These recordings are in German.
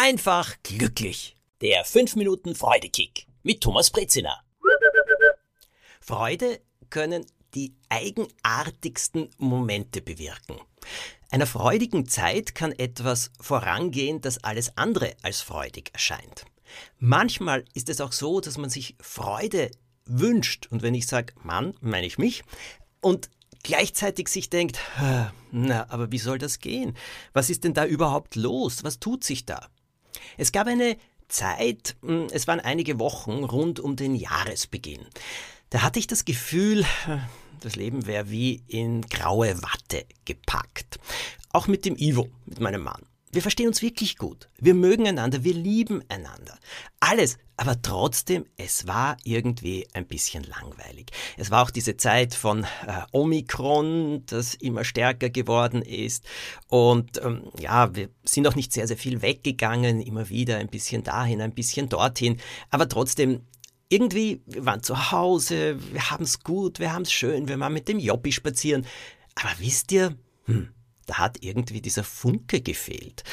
einfach glücklich. Der 5 Minuten Freudekick mit Thomas Brezina. Freude können die eigenartigsten Momente bewirken. Einer freudigen Zeit kann etwas vorangehen, das alles andere als freudig erscheint. Manchmal ist es auch so, dass man sich Freude wünscht. Und wenn ich sage Mann, meine ich mich. Und gleichzeitig sich denkt, na, aber wie soll das gehen? Was ist denn da überhaupt los? Was tut sich da? Es gab eine Zeit, hm, es waren einige Wochen rund um den Jahresbeginn. Da hatte ich das Gefühl, das Leben wäre wie in graue Watte gepackt. Auch mit dem Ivo, mit meinem Mann. Wir verstehen uns wirklich gut. Wir mögen einander, wir lieben einander. Alles, aber trotzdem, es war irgendwie ein bisschen langweilig. Es war auch diese Zeit von äh, Omikron, das immer stärker geworden ist. Und ähm, ja, wir sind auch nicht sehr, sehr viel weggegangen, immer wieder ein bisschen dahin, ein bisschen dorthin. Aber trotzdem, irgendwie, wir waren zu Hause, wir haben es gut, wir haben es schön, wir waren mit dem Jobbi spazieren. Aber wisst ihr, hm, da hat irgendwie dieser Funke gefehlt.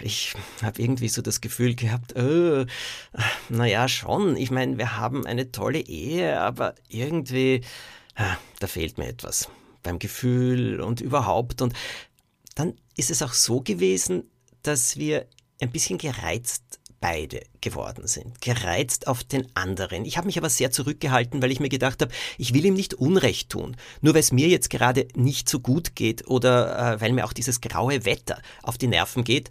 Ich habe irgendwie so das Gefühl gehabt, äh, naja, schon. Ich meine, wir haben eine tolle Ehe, aber irgendwie, äh, da fehlt mir etwas beim Gefühl und überhaupt. Und dann ist es auch so gewesen, dass wir ein bisschen gereizt beide geworden sind, gereizt auf den anderen. Ich habe mich aber sehr zurückgehalten, weil ich mir gedacht habe, ich will ihm nicht Unrecht tun. Nur weil es mir jetzt gerade nicht so gut geht oder äh, weil mir auch dieses graue Wetter auf die Nerven geht.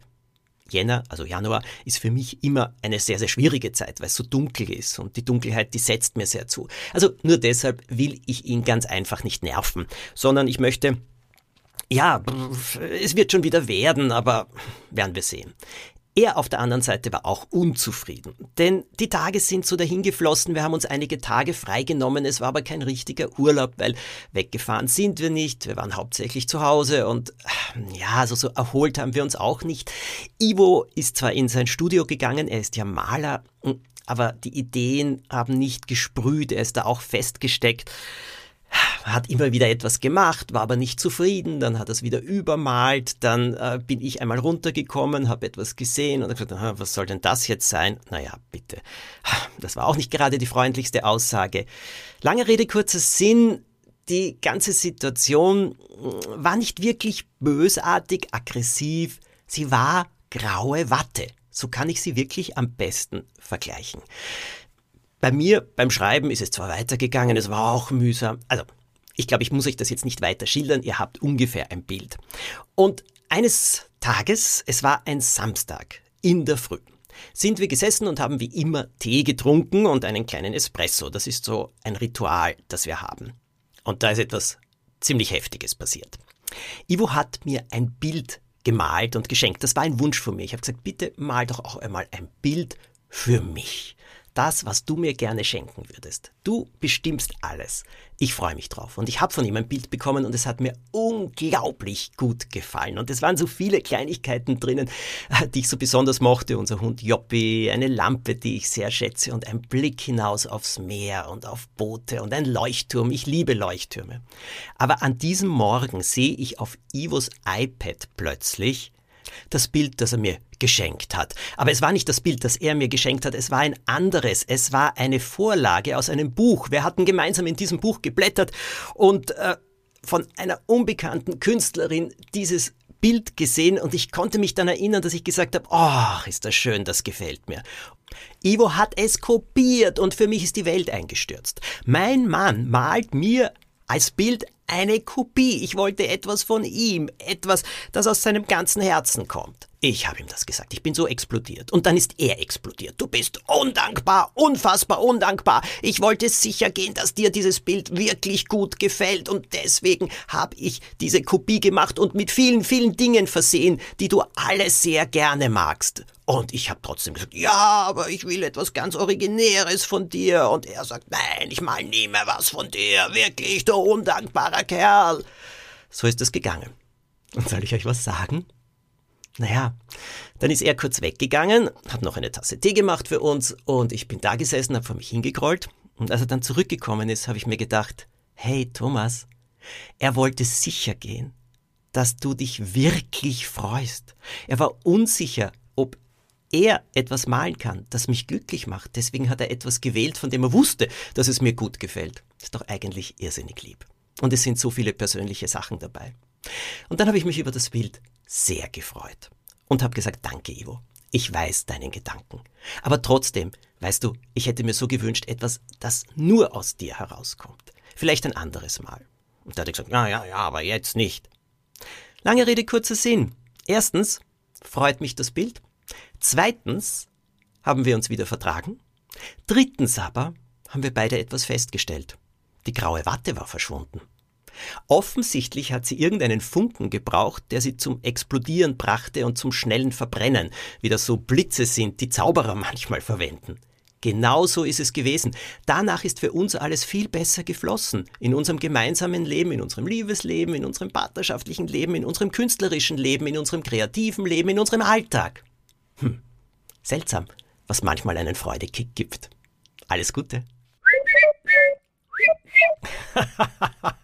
Jänner, also Januar, ist für mich immer eine sehr, sehr schwierige Zeit, weil es so dunkel ist und die Dunkelheit, die setzt mir sehr zu. Also nur deshalb will ich ihn ganz einfach nicht nerven, sondern ich möchte ja, es wird schon wieder werden, aber werden wir sehen. Er auf der anderen Seite war auch unzufrieden, denn die Tage sind so dahingeflossen, wir haben uns einige Tage freigenommen, es war aber kein richtiger Urlaub, weil weggefahren sind wir nicht, wir waren hauptsächlich zu Hause und ja, also so erholt haben wir uns auch nicht. Ivo ist zwar in sein Studio gegangen, er ist ja Maler, aber die Ideen haben nicht gesprüht, er ist da auch festgesteckt hat immer wieder etwas gemacht, war aber nicht zufrieden, dann hat er es wieder übermalt, dann äh, bin ich einmal runtergekommen, habe etwas gesehen und gesagt, was soll denn das jetzt sein? Naja, bitte. Das war auch nicht gerade die freundlichste Aussage. Lange Rede, kurzer Sinn, die ganze Situation mm, war nicht wirklich bösartig, aggressiv, sie war graue Watte. So kann ich sie wirklich am besten vergleichen. Bei mir beim Schreiben ist es zwar weitergegangen, es war auch mühsam. Also, ich glaube, ich muss euch das jetzt nicht weiter schildern, ihr habt ungefähr ein Bild. Und eines Tages, es war ein Samstag in der Früh, sind wir gesessen und haben wie immer Tee getrunken und einen kleinen Espresso. Das ist so ein Ritual, das wir haben. Und da ist etwas ziemlich Heftiges passiert. Ivo hat mir ein Bild gemalt und geschenkt. Das war ein Wunsch von mir. Ich habe gesagt, bitte mal doch auch einmal ein Bild für mich das, was du mir gerne schenken würdest. Du bestimmst alles. Ich freue mich drauf. Und ich habe von ihm ein Bild bekommen und es hat mir unglaublich gut gefallen. Und es waren so viele Kleinigkeiten drinnen, die ich so besonders mochte. Unser Hund Joppi, eine Lampe, die ich sehr schätze und ein Blick hinaus aufs Meer und auf Boote und ein Leuchtturm. Ich liebe Leuchttürme. Aber an diesem Morgen sehe ich auf Ivos iPad plötzlich das Bild, das er mir geschenkt hat. Aber es war nicht das Bild, das er mir geschenkt hat, es war ein anderes. Es war eine Vorlage aus einem Buch. Wir hatten gemeinsam in diesem Buch geblättert und äh, von einer unbekannten Künstlerin dieses Bild gesehen und ich konnte mich dann erinnern, dass ich gesagt habe, ach, ist das schön, das gefällt mir. Ivo hat es kopiert und für mich ist die Welt eingestürzt. Mein Mann malt mir als Bild eine Kopie. Ich wollte etwas von ihm, etwas, das aus seinem ganzen Herzen kommt. Ich habe ihm das gesagt. Ich bin so explodiert. Und dann ist er explodiert. Du bist undankbar, unfassbar undankbar. Ich wollte sicher gehen, dass dir dieses Bild wirklich gut gefällt. Und deswegen habe ich diese Kopie gemacht und mit vielen, vielen Dingen versehen, die du alle sehr gerne magst. Und ich habe trotzdem gesagt, ja, aber ich will etwas ganz Originäres von dir. Und er sagt, nein, ich mal nie mehr was von dir. Wirklich, du undankbarer Kerl. So ist es gegangen. Und soll ich euch was sagen? Naja, dann ist er kurz weggegangen, hat noch eine Tasse Tee gemacht für uns und ich bin da gesessen, habe vor mich hingegrollt und als er dann zurückgekommen ist, habe ich mir gedacht, hey Thomas, er wollte sicher gehen, dass du dich wirklich freust. Er war unsicher, ob er etwas malen kann, das mich glücklich macht. Deswegen hat er etwas gewählt, von dem er wusste, dass es mir gut gefällt. Ist doch eigentlich irrsinnig lieb. Und es sind so viele persönliche Sachen dabei. Und dann habe ich mich über das Bild sehr gefreut und habe gesagt, danke Ivo. Ich weiß deinen Gedanken. Aber trotzdem, weißt du, ich hätte mir so gewünscht, etwas, das nur aus dir herauskommt. Vielleicht ein anderes Mal. Und da hat er gesagt, na ja, ja, aber jetzt nicht. Lange Rede, kurzer Sinn. Erstens freut mich das Bild. Zweitens haben wir uns wieder vertragen. Drittens aber haben wir beide etwas festgestellt. Die graue Watte war verschwunden. Offensichtlich hat sie irgendeinen Funken gebraucht, der sie zum Explodieren brachte und zum schnellen Verbrennen, wie das so Blitze sind, die Zauberer manchmal verwenden. Genau so ist es gewesen. Danach ist für uns alles viel besser geflossen. In unserem gemeinsamen Leben, in unserem Liebesleben, in unserem partnerschaftlichen Leben, in unserem künstlerischen Leben, in unserem kreativen Leben, in unserem Alltag. Hm. Seltsam, was manchmal einen Freudekick gibt. Alles Gute.